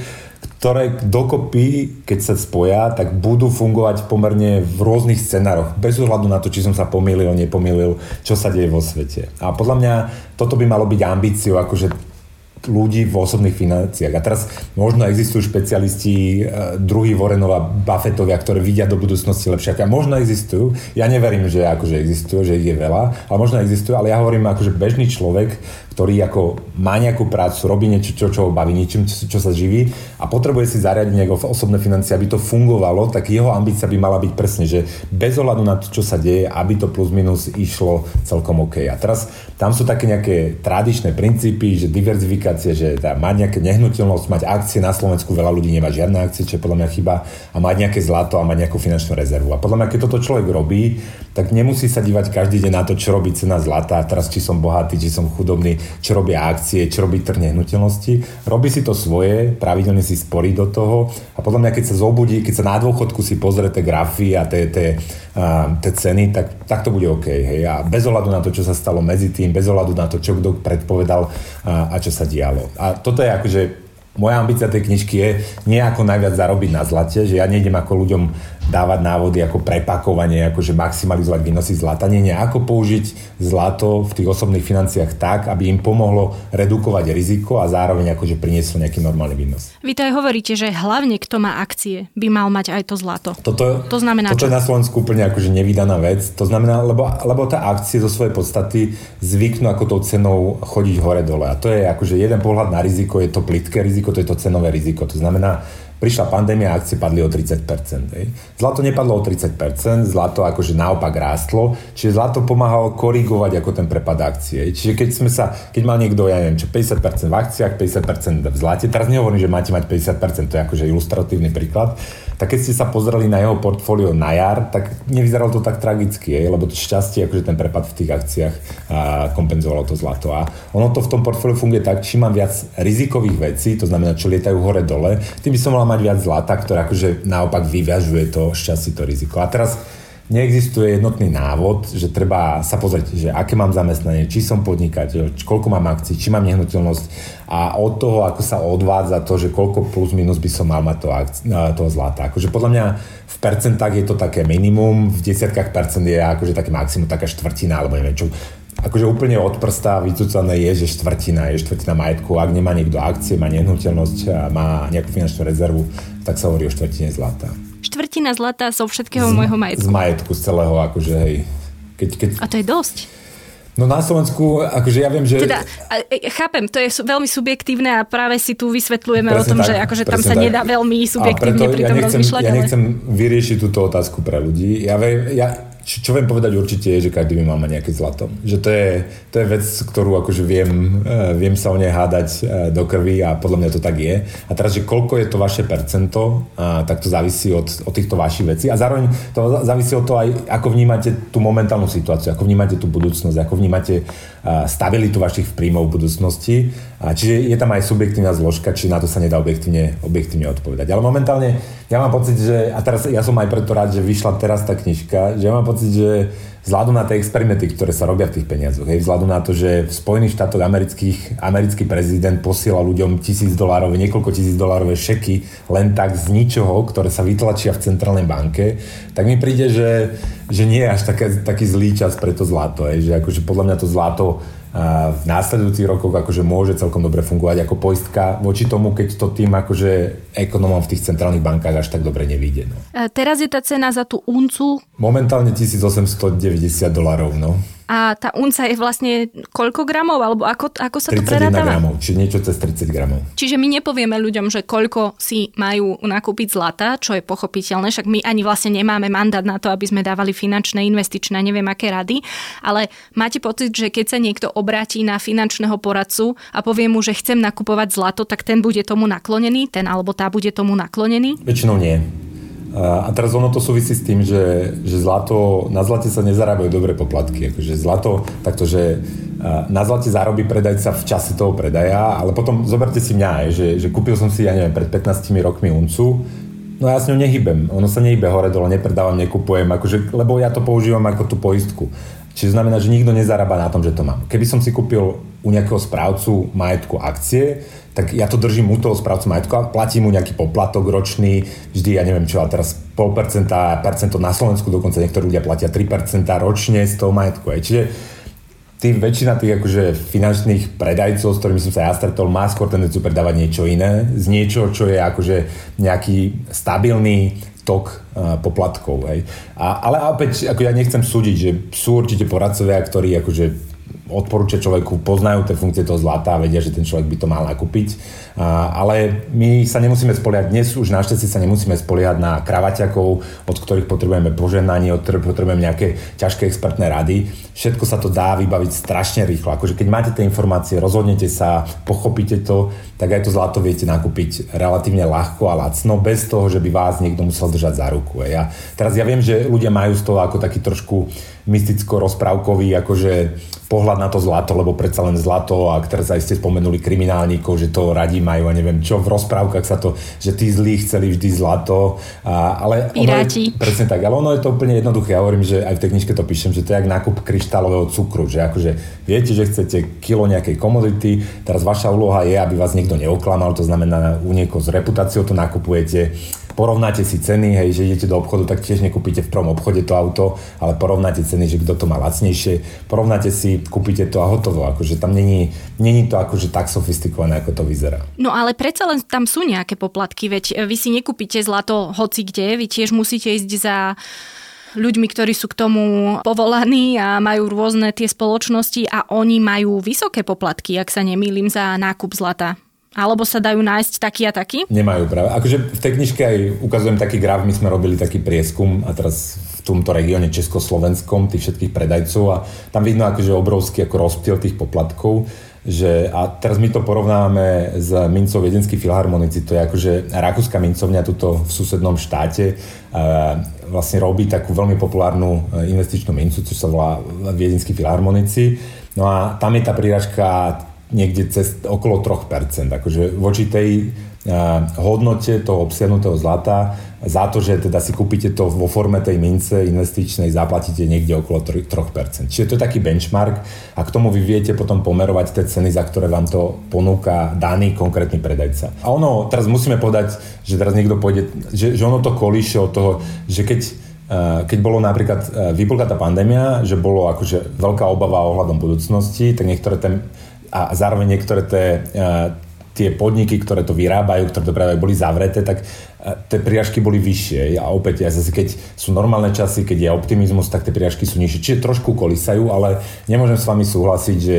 B: ktoré dokopy, keď sa spoja, tak budú fungovať pomerne v rôznych scenároch, bez ohľadu na to, či som sa pomýlil, nepomýlil, čo sa deje vo svete. A podľa mňa toto by malo byť ambíciou, akože ľudí v osobných financiách. A teraz možno existujú špecialisti uh, druhý Warrenova Buffettovia, ktoré vidia do budúcnosti lepšie. A možno existujú. Ja neverím, že akože existujú, že ich je veľa, ale možno existujú, ale ja hovorím akože bežný človek, ktorý ako má nejakú prácu, robí niečo, čo, čo ho baví, niečím, čo, čo sa živí a potrebuje si zariadiť nejaké osobné financie, aby to fungovalo, tak jeho ambícia by mala byť presne, že bez ohľadu na to, čo sa deje, aby to plus minus išlo celkom OK. A teraz tam sú také nejaké tradičné princípy, že diverzifikácie, že tá, mať nejaké nehnuteľnosť, mať akcie na Slovensku, veľa ľudí nemá žiadne akcie, čo je podľa mňa chyba, a mať nejaké zlato a mať nejakú finančnú rezervu. A podľa mňa, keď toto človek robí, tak nemusí sa dívať každý deň na to, čo robí cena zlata, teraz či som bohatý, či som chudobný, čo robia akcie, čo robí trh nehnuteľnosti. Robí si to svoje, pravidelne si sporí do toho a potom mňa, keď sa zobudí, keď sa na dôchodku si pozrie tie grafy a tie, tie, tie ceny, tak, tak to bude OK. Hej. A bez ohľadu na to, čo sa stalo medzi tým, bez ohľadu na to, čo kto predpovedal a, a čo sa dialo. A toto je akože moja ambícia tej knižky je nejako najviac zarobiť na zlate, že ja nejdem ako ľuďom dávať návody ako prepakovanie, akože maximalizovať výnosy zlata. Nie, nie, ako použiť zlato v tých osobných financiách tak, aby im pomohlo redukovať riziko a zároveň akože prinieslo nejaký normálny výnos.
A: Vy to aj hovoríte, že hlavne kto má akcie, by mal mať aj to zlato.
B: Toto,
A: to znamená
B: toto
A: čo?
B: je na Slovensku úplne akože nevydaná vec. To znamená, lebo, lebo tá akcie zo svojej podstaty zvyknú ako tou cenou chodiť hore-dole. A to je akože jeden pohľad na riziko, je to plitké riziko, to je to cenové riziko. To znamená, prišla pandémia a akcie padli o 30%. Hej. Zlato nepadlo o 30%, zlato akože naopak rástlo, čiže zlato pomáhalo korigovať ako ten prepad akcie. Čiže keď sme sa, keď mal niekto, ja neviem, čo 50% v akciách, 50% v zlate, teraz nehovorím, že máte mať 50%, to je akože ilustratívny príklad, tak keď ste sa pozreli na jeho portfólio na jar, tak nevyzeralo to tak tragicky, je, lebo to šťastie, akože ten prepad v tých akciách a, kompenzovalo to zlato. A ono to v tom portfóliu funguje tak, čím mám viac rizikových vecí, to znamená, čo lietajú hore-dole, tým by som mal mať viac zlata, ktoré akože naopak vyviažuje to šťastie, to riziko. A teraz neexistuje jednotný návod, že treba sa pozrieť, že aké mám zamestnanie, či som podnikateľ, či koľko mám akcií, či mám nehnuteľnosť a od toho, ako sa odvádza to, že koľko plus minus by som mal mať to akci- toho zlata. Akože podľa mňa v percentách je to také minimum, v desiatkách percent je akože také maximum, taká štvrtina, alebo neviem čo. Akože úplne od prsta vycúcané je, že štvrtina je štvrtina majetku. Ak nemá niekto akcie, má nehnuteľnosť má nejakú finančnú rezervu, tak sa hovorí o štvrtine zlata
A: štvrtina zlata zo všetkého z, môjho majetku.
B: Z majetku, z celého, akože hej.
A: Keď, keď... A to je dosť.
B: No na Slovensku, akože ja viem, že...
A: Teda, e, chápem, to je veľmi subjektívne a práve si tu vysvetľujeme presne o tom, tak, že akože tam sa tak. nedá veľmi subjektívne pri tom ja nechcem, rozmýšľať.
B: Ja nechcem ale... vyriešiť túto otázku pre ľudí. Ja, viem, ja, čo, čo viem povedať určite je, že každý by mal mať nejaké zlato. Že to je, to je vec, ktorú akože viem, uh, viem sa o nej hádať uh, do krvi a podľa mňa to tak je. A teraz, že koľko je to vaše percento, uh, tak to závisí od, od týchto vašich vecí. A zároveň to závisí od toho aj, ako vnímate tú momentálnu situáciu, ako vnímate tú budúcnosť, ako vnímate uh, stabilitu vašich príjmov v budúcnosti. A čiže je tam aj subjektívna zložka, či na to sa nedá objektívne, objektívne odpovedať. Ale momentálne ja mám pocit, že, a teraz ja som aj preto rád, že vyšla teraz tá knižka, že ja mám pocit, pocit, že vzhľadom na tie experimenty, ktoré sa robia v tých peniazoch, hej, vzhľadom na to, že v Spojených štátoch amerických, americký prezident posiela ľuďom tisíc dolárov, niekoľko tisíc dolárové šeky len tak z ničoho, ktoré sa vytlačia v centrálnej banke, tak mi príde, že, že nie je až také, taký zlý čas pre to zlato. Hej, že akože podľa mňa to zlato v následujúcich rokoch akože môže celkom dobre fungovať ako poistka voči tomu, keď to tým akože ekonomom v tých centrálnych bankách až tak dobre nevíde. No.
A: teraz je tá cena za tú uncu?
B: Momentálne 1890 dolarov, no.
A: A tá unca je vlastne koľko gramov? Alebo ako, ako sa to
B: 31 gramov, čiže niečo cez 30 gramov.
A: Čiže my nepovieme ľuďom, že koľko si majú nakúpiť zlata, čo je pochopiteľné, však my ani vlastne nemáme mandát na to, aby sme dávali finančné, investičné, neviem aké rady, ale máte pocit, že keď sa niekto obráti na finančného poradcu a povie mu, že chcem nakupovať zlato, tak ten bude tomu naklonený, ten alebo tá bude tomu naklonený?
B: Väčšinou nie. A teraz ono to súvisí s tým, že, že zlato, na zlate sa nezarábajú dobré poplatky. Akože zlato, takto, že na zlate zarobí predajca v čase toho predaja, ale potom zoberte si mňa, že, že kúpil som si, ja neviem, pred 15 rokmi uncu, no ja s ňou nehybem. Ono sa nehybe hore dole, nepredávam, nekupujem, akože, lebo ja to používam ako tú poistku. Čiže znamená, že nikto nezarába na tom, že to mám. Keby som si kúpil u nejakého správcu majetku akcie, tak ja to držím u toho správcu majetku a platím mu nejaký poplatok ročný, vždy, ja neviem čo, a teraz pol percenta, percento na Slovensku, dokonca niektorí ľudia platia 3% ročne z toho majetku. Aj. Čiže tým väčšina tých akože finančných predajcov, s ktorými som sa ja stretol, má skôr tendenciu predávať niečo iné, z niečo, čo je akože nejaký stabilný tok uh, poplatkov. Hej. A, ale opäť, ako ja nechcem súdiť, že sú určite poradcovia, ktorí akože odporúča človeku, poznajú tie funkcie toho zlata a vedia, že ten človek by to mal nakúpiť. Ale my sa nemusíme spoliehať, dnes už našťastie sa nemusíme spoliehať na kravaťakov, od ktorých potrebujeme poženanie, od ktorých potrebujeme nejaké ťažké expertné rady. Všetko sa to dá vybaviť strašne rýchlo. Akože keď máte tie informácie, rozhodnete sa, pochopíte to, tak aj to zlato viete nakúpiť relatívne ľahko a lacno, bez toho, že by vás niekto musel držať za ruku. Ja, teraz ja viem, že ľudia majú z toho ako taký trošku mysticko-rozprávkový akože pohľad na to zlato, lebo predsa len zlato a teraz aj ste spomenuli kriminálnikov, že to radi majú a neviem čo, v rozprávkach sa to, že tí zlí chceli vždy zlato, a, ale
A: Piráti.
B: je, presne tak, ale ono je to úplne jednoduché, ja hovorím, že aj v tej knižke to píšem, že to je jak nákup kryštálového cukru, že akože viete, že chcete kilo nejakej komodity, teraz vaša úloha je, aby vás niekto neoklamal, to znamená u niekoho s reputáciou to nakupujete, porovnáte si ceny, hej, že idete do obchodu, tak tiež nekúpite v prvom obchode to auto, ale porovnáte ceny, že kto to má lacnejšie, porovnáte si, kúpite to a hotovo, akože tam není, není to akože tak sofistikované, ako to vyzerá.
A: No ale predsa len tam sú nejaké poplatky, veď vy si nekúpite zlato hoci kde, vy tiež musíte ísť za ľuďmi, ktorí sú k tomu povolaní a majú rôzne tie spoločnosti a oni majú vysoké poplatky, ak sa nemýlim, za nákup zlata. Alebo sa dajú nájsť taký a taký?
B: Nemajú práve. Akože v tej knižke aj ukazujem taký graf, my sme robili taký prieskum a teraz v tomto regióne Československom tých všetkých predajcov a tam vidno akože obrovský ako rozptyl tých poplatkov. Že, a teraz my to porovnávame s mincov Viedenský filharmonici, to je akože rakúska mincovňa tuto v susednom štáte vlastne robí takú veľmi populárnu e, investičnú mincu, čo sa volá Viedenský filharmonici. No a tam je tá príražka niekde cez okolo 3%. Akože voči tej hodnote toho obsiahnutého zlata za to, že teda si kúpite to vo forme tej mince investičnej, zaplatíte niekde okolo 3%. Čiže to je taký benchmark a k tomu vy viete potom pomerovať tie ceny, za ktoré vám to ponúka daný konkrétny predajca. A ono, teraz musíme povedať, že teraz niekto pôjde, že, že ono to kolíše od toho, že keď keď bolo napríklad vypukla tá pandémia, že bolo akože veľká obava ohľadom budúcnosti, tak niektoré ten, a zároveň niektoré tie, tie podniky, ktoré to vyrábajú, ktoré to práve boli zavreté, tak tie priažky boli vyššie. A opäť, ja zase, keď sú normálne časy, keď je optimizmus, tak tie priažky sú nižšie. Čiže trošku kolisajú, ale nemôžem s vami súhlasiť, že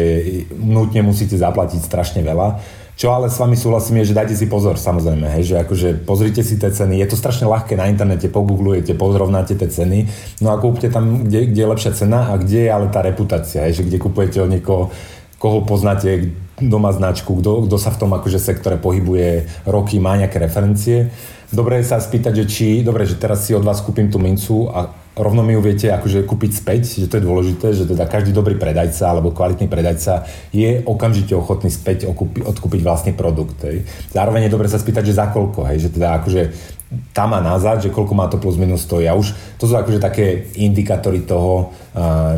B: nutne musíte zaplatiť strašne veľa. Čo ale s vami súhlasím je, že dajte si pozor, samozrejme, hej, že akože pozrite si tie ceny, je to strašne ľahké na internete, pogooglujete, pozrovnáte tie ceny, no a kúpte tam, kde, kde je lepšia cena a kde je ale tá reputácia, hej, že kde kupujete od niekoho koho poznáte, kto má značku, kto, kto sa v tom akože sektore pohybuje roky, má nejaké referencie. Dobre sa spýtať, že či, dobre, že teraz si od vás kúpim tú mincu a rovno mi ju viete akože kúpiť späť, že to je dôležité, že teda každý dobrý predajca alebo kvalitný predajca je okamžite ochotný späť odkúpiť vlastný produkt. Hej. Zároveň je dobre sa spýtať, že za koľko, hej, že teda akože tam a nazad, že koľko má to plus minus stojí. A už to sú akože také indikátory toho,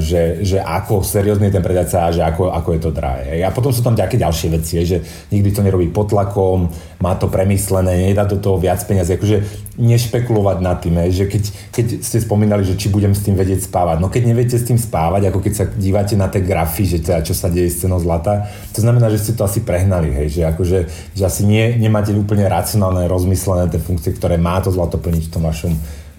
B: že, že ako seriózny je ten predajca a že ako, ako je to drahé. A potom sú tam nejaké ďalšie veci, že nikdy to nerobí pod tlakom, má to premyslené, nedá do toho viac peniazy. Akože nešpekulovať nad tým, že keď, keď ste spomínali, že či budem s tým vedieť spávať. No keď neviete s tým spávať, ako keď sa dívate na tie grafy, že teda čo sa deje s cenou zlata, to znamená, že ste to asi prehnali, hej, že akože, že asi nie, nemáte úplne racionálne, rozmyslené tie funkcie, ktoré má to zlato plniť v tom vašom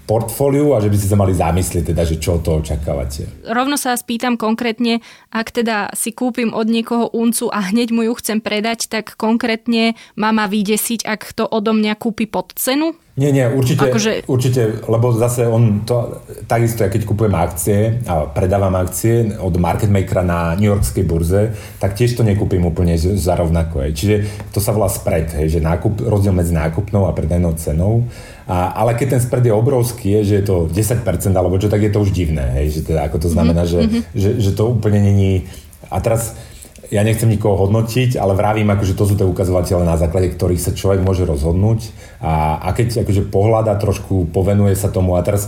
B: portfóliu a že by ste sa mali zamyslieť, teda, že čo to očakávate.
A: Rovno sa spýtam konkrétne, ak teda si kúpim od niekoho uncu a hneď mu ju chcem predať, tak konkrétne má ma vydesiť, ak to odo mňa kúpi pod cenu?
B: Nie, nie, určite, akože... určite, lebo zase on to, takisto, keď kupujem akcie a predávam akcie od market makera na New Yorkskej burze, tak tiež to nekúpim úplne za rovnako. Čiže to sa volá spread, hej, že nákup, rozdiel medzi nákupnou a predajnou cenou. A, ale keď ten spread je obrovský, je, že je to 10% alebo čo, tak je to už divné. Hej, že teda, ako to znamená, mm-hmm. že, že, že to úplne není... A teraz ja nechcem nikoho hodnotiť, ale vravím, akože to sú tie ukazovatele, na základe ktorých sa človek môže rozhodnúť a, a keď akože pohľada trošku, povenuje sa tomu a teraz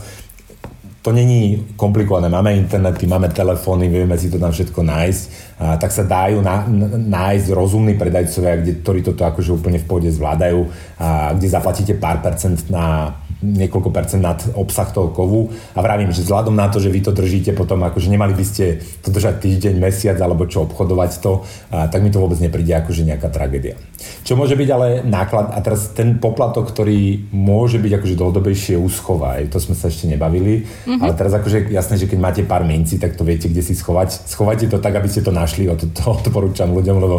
B: to není komplikované. Máme internety, máme telefóny, vieme si to tam všetko nájsť, a, tak sa dajú na, nájsť rozumní predajcovia, kde, ktorí toto akože úplne v pôde zvládajú, a, kde zaplatíte pár percent na niekoľko percent nad obsah toho kovu a vravím, že vzhľadom na to, že vy to držíte potom, akože nemali by ste to držať týždeň, mesiac alebo čo obchodovať to, a, tak mi to vôbec nepríde akože nejaká tragédia. Čo môže byť ale náklad, a teraz ten poplatok, ktorý môže byť akože dlhodobejšie úschova, to sme sa ešte nebavili, mm-hmm. ale teraz akože jasné, že keď máte pár minci, tak to viete, kde si schovať. Schovajte to tak, aby ste to našli, o to, to odporúčam ľuďom, lebo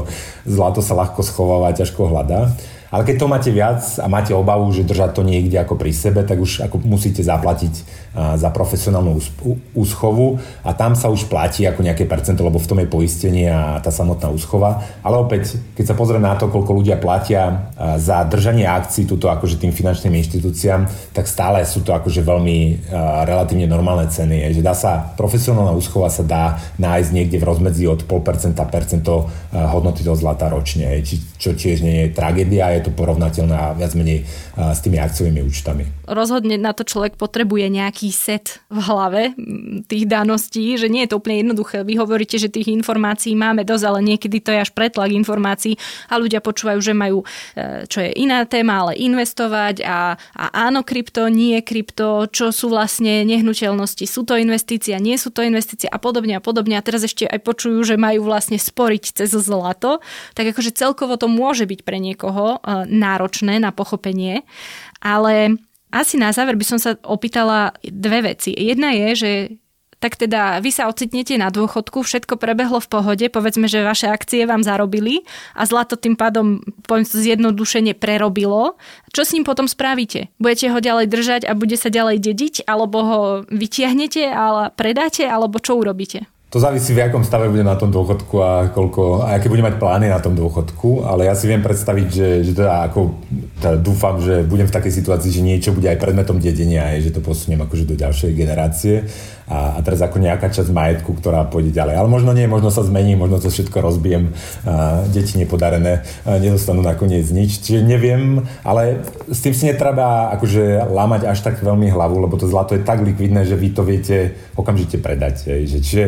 B: zlato sa ľahko schováva a ťažko hľadá. Ale keď to máte viac a máte obavu, že držať to niekde ako pri sebe, tak už ako musíte zaplatiť za profesionálnu úschovu a tam sa už platí ako nejaké percento, lebo v tom je poistenie a tá samotná úschova. Ale opäť, keď sa pozrieme na to, koľko ľudia platia za držanie akcií túto akože tým finančným inštitúciám, tak stále sú to akože veľmi relatívne normálne ceny. Je, že dá sa, profesionálna úschova sa dá nájsť niekde v rozmedzi od 0,5% percento hodnoty toho zlata ročne, čo tiež nie je tragédia, je to porovnateľné viac menej s tými akciovými účtami.
A: Rozhodne na to človek potrebuje nejaký set v hlave tých daností, že nie je to úplne jednoduché. Vy hovoríte, že tých informácií máme dosť, ale niekedy to je až pretlak informácií a ľudia počúvajú, že majú, e, čo je iná téma, ale investovať a, a áno krypto, nie krypto, čo sú vlastne nehnuteľnosti, sú to investícia, nie sú to investície a podobne a podobne. A teraz ešte aj počujú, že majú vlastne sporiť cez zlato, tak akože celkovo to môže byť pre niekoho e, náročné na pochopenie, ale asi na záver by som sa opýtala dve veci. Jedna je, že tak teda vy sa ocitnete na dôchodku, všetko prebehlo v pohode, povedzme, že vaše akcie vám zarobili a zlato tým pádom poviem zjednodušene prerobilo. Čo s ním potom spravíte? Budete ho ďalej držať a bude sa ďalej dediť, alebo ho vytiahnete a predáte, alebo čo urobíte?
B: To závisí, v akom stave bude na tom dôchodku a, koľko, a aké bude mať plány na tom dôchodku, ale ja si viem predstaviť, že, že teda ako, teda dúfam, že budem v takej situácii, že niečo bude aj predmetom dedenia, aj, že to posuniem akože do ďalšej generácie a, a teraz ako nejaká časť majetku, ktorá pôjde ďalej. Ale možno nie, možno sa zmení, možno to všetko rozbijem, a deti nepodarené a nedostanú nakoniec nič, čiže neviem, ale s tým si netreba akože lámať až tak veľmi hlavu, lebo to zlato je tak likvidné, že vy to viete okamžite predať. Hej, že, čiže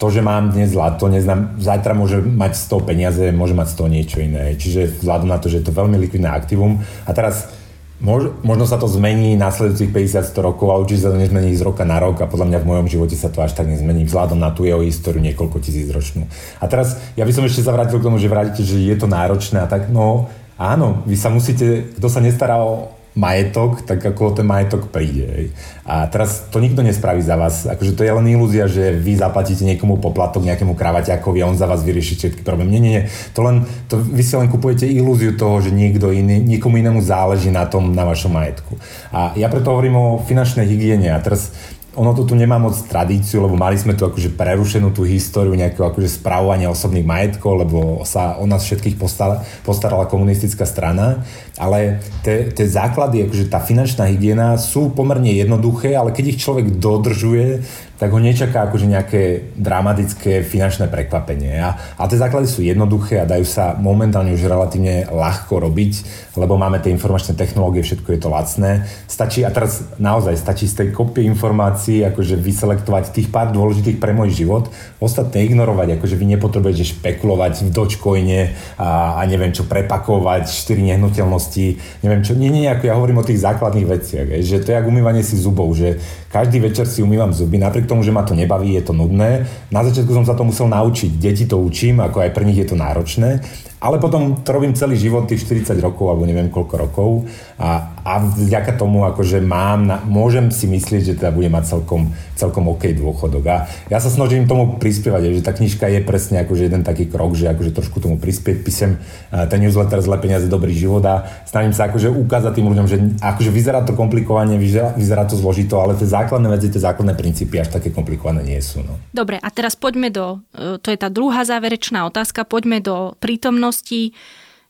B: to, že mám dnes zlato, neznám, zajtra môže mať z toho peniaze, môže mať z toho niečo iné. Čiže vzhľadom na to, že je to veľmi likvidné aktívum. A teraz mož, možno sa to zmení následujúcich 50-100 rokov, ale určite sa to nezmení z roka na rok a podľa mňa v mojom živote sa to až tak nezmení vzhľadom na tú jeho históriu niekoľko tisíc ročnú. A teraz ja by som ešte sa vrátil k tomu, že vrátite, že je to náročné a tak, no áno, vy sa musíte, kto sa nestará o majetok, tak ako ten majetok príde. A teraz to nikto nespraví za vás. Akože to je len ilúzia, že vy zaplatíte niekomu poplatok, nejakému kravaťakovi a on za vás vyrieši všetky problémy. Nie, nie, nie. To len, to, vy si len kupujete ilúziu toho, že niekto iný, niekomu inému záleží na tom, na vašom majetku. A ja preto hovorím o finančnej hygiene. A teraz ono to tu nemá moc tradíciu, lebo mali sme tu akože prerušenú tú históriu nejakého akože správovania osobných majetkov, lebo sa o nás všetkých postarala, postarala komunistická strana, ale tie základy, akože tá finančná hygiena sú pomerne jednoduché, ale keď ich človek dodržuje, tak ho nečaká akože nejaké dramatické finančné prekvapenie. A, a tie základy sú jednoduché a dajú sa momentálne už relatívne ľahko robiť, lebo máme tie informačné technológie, všetko je to lacné. Stačí, a teraz naozaj stačí z tej kopie informácií akože vyselektovať tých pár dôležitých pre môj život, ostatné ignorovať, akože vy nepotrebujete špekulovať v Dogecoine a, a neviem čo prepakovať, štyri nehnuteľnosti, neviem čo, nie, nie, ako ja hovorím o tých základných veciach, že to je ako umývanie si zubov, že každý večer si umývam zuby, napriek tomu, že ma to nebaví, je to nudné. Na začiatku som sa to musel naučiť, deti to učím, ako aj pre nich je to náročné, ale potom to robím celý život, tých 40 rokov, alebo neviem koľko rokov a, a vďaka tomu akože mám, na, môžem si myslieť, že teda budem mať celkom, celkom OK dôchodok. A ja sa snažím tomu prispievať, že tá knižka je presne akože jeden taký krok, že akože trošku tomu prispieť, písem ten newsletter Zle peniaze, dobrý život a snažím sa akože ukázať tým ľuďom, že akože vyzerá to komplikovane, vyzerá, vyzerá to zložito, ale tie základné veci, tie základné princípy až také komplikované nie sú. No.
A: Dobre, a teraz poďme do, e, to je tá druhá záverečná otázka, poďme do prítomnosti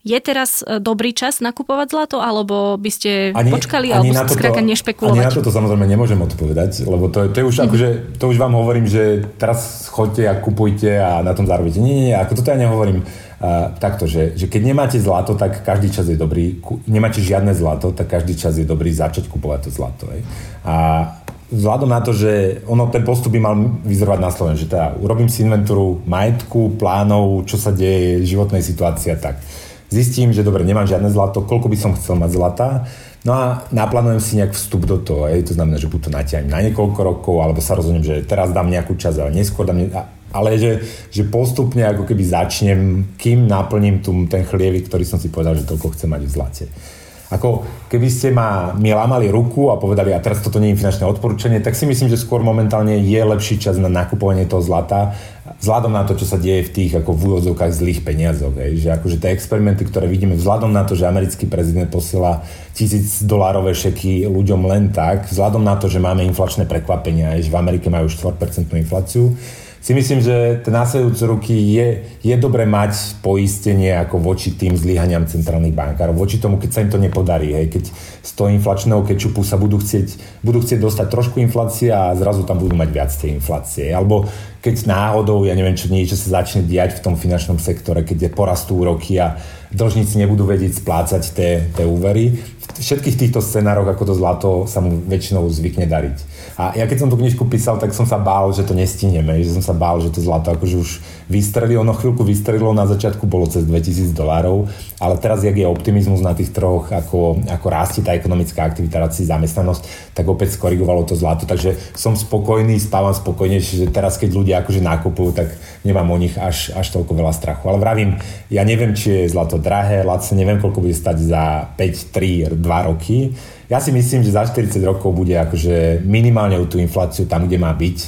A: je teraz e, dobrý čas nakupovať zlato, alebo by ste ani, počkali, ani alebo skrátka nešpekulovať?
B: Ani na toto samozrejme nemôžem odpovedať, lebo to, to je už mm. akože, to už vám hovorím, že teraz chodte a kupujte a na tom zarobíte. Nie, nie, nie, ako toto ja nehovorím uh, takto, že, že keď nemáte zlato, tak každý čas je dobrý, nemáte žiadne zlato, tak každý čas je dobrý začať kupovať to zlato. Hej. A vzhľadom na to, že ono, ten postup by mal vyzerovať na Slovensku, že teda urobím si inventúru majetku, plánov, čo sa deje, životnej situácie tak zistím, že dobre, nemám žiadne zlato, koľko by som chcel mať zlata, no a naplánujem si nejak vstup do toho, hej, to znamená, že buď to natiahnem na niekoľko rokov, alebo sa rozhodnem, že teraz dám nejakú časť, ale neskôr dám, ne... ale že, že postupne ako keby začnem, kým naplním tu ten chlievik, ktorý som si povedal, že toľko chcem mať v zlate. Ako keby ste ma mi lámali ruku a povedali, a teraz toto nie je finančné odporúčanie, tak si myslím, že skôr momentálne je lepší čas na nakupovanie toho zlata, vzhľadom na to, čo sa deje v tých ako v úvodzovkách zlých peniazoch. Hej. Že akože tie experimenty, ktoré vidíme, vzhľadom na to, že americký prezident posiela tisíc dolárové šeky ľuďom len tak, vzhľadom na to, že máme inflačné prekvapenia, že v Amerike majú 4% infláciu, si myslím, že ten následujúce roky je, je dobre mať poistenie ako voči tým zlyhaniam centrálnych bankárov, voči tomu, keď sa im to nepodarí, hej, keď z toho inflačného kečupu sa budú chcieť, budú chcieť dostať trošku inflácia a zrazu tam budú mať viac tej inflácie. Alebo keď náhodou, ja neviem, čo niečo sa začne diať v tom finančnom sektore, keď je porastú úroky a dlžníci nebudú vedieť splácať tie, tie úvery. V všetkých týchto scenároch ako to zlato sa mu väčšinou zvykne dariť. A ja keď som tú knižku písal, tak som sa bál, že to nestíneme, že som sa bál, že to zlato akože už vystrelí, ono chvíľku vystrelilo, na začiatku bolo cez 2000 dolárov, ale teraz, jak je optimizmus na tých troch, ako, ako rastie tá ekonomická aktivita, rastie zamestnanosť, tak opäť skorigovalo to zlato, takže som spokojný, spávam spokojnejšie, že teraz, keď ľudia akože nákupujú, tak nemám o nich až, až toľko veľa strachu. Ale vravím, ja neviem, či je zlato drahé, lacné, neviem, koľko bude stať za 5, 3, 2 roky, ja si myslím, že za 40 rokov bude akože minimálne tú infláciu tam, kde má byť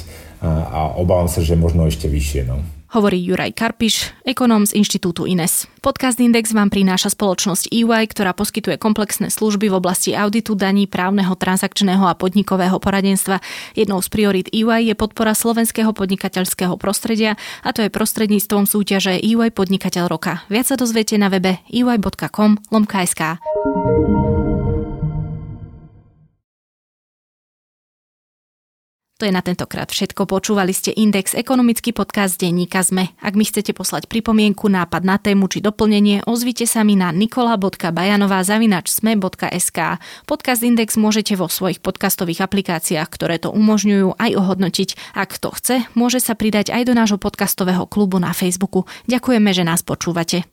B: a, a obávam sa, že možno ešte vyššie. No
A: hovorí Juraj Karpiš, ekonóm z Inštitútu INES. Podcast Index vám prináša spoločnosť EY, ktorá poskytuje komplexné služby v oblasti auditu daní, právneho, transakčného a podnikového poradenstva. Jednou z priorit EY je podpora slovenského podnikateľského prostredia a to je prostredníctvom súťaže EY Podnikateľ roka. Viac sa dozviete na webe ey.com lomka.sk. To je na tentokrát všetko. Počúvali ste Index, ekonomický podcast denníka ZME. Ak mi chcete poslať pripomienku, nápad na tému či doplnenie, ozvite sa mi na nikola.bajanová.sme.sk. Podcast Index môžete vo svojich podcastových aplikáciách, ktoré to umožňujú, aj ohodnotiť. Ak to chce, môže sa pridať aj do nášho podcastového klubu na Facebooku. Ďakujeme, že nás počúvate.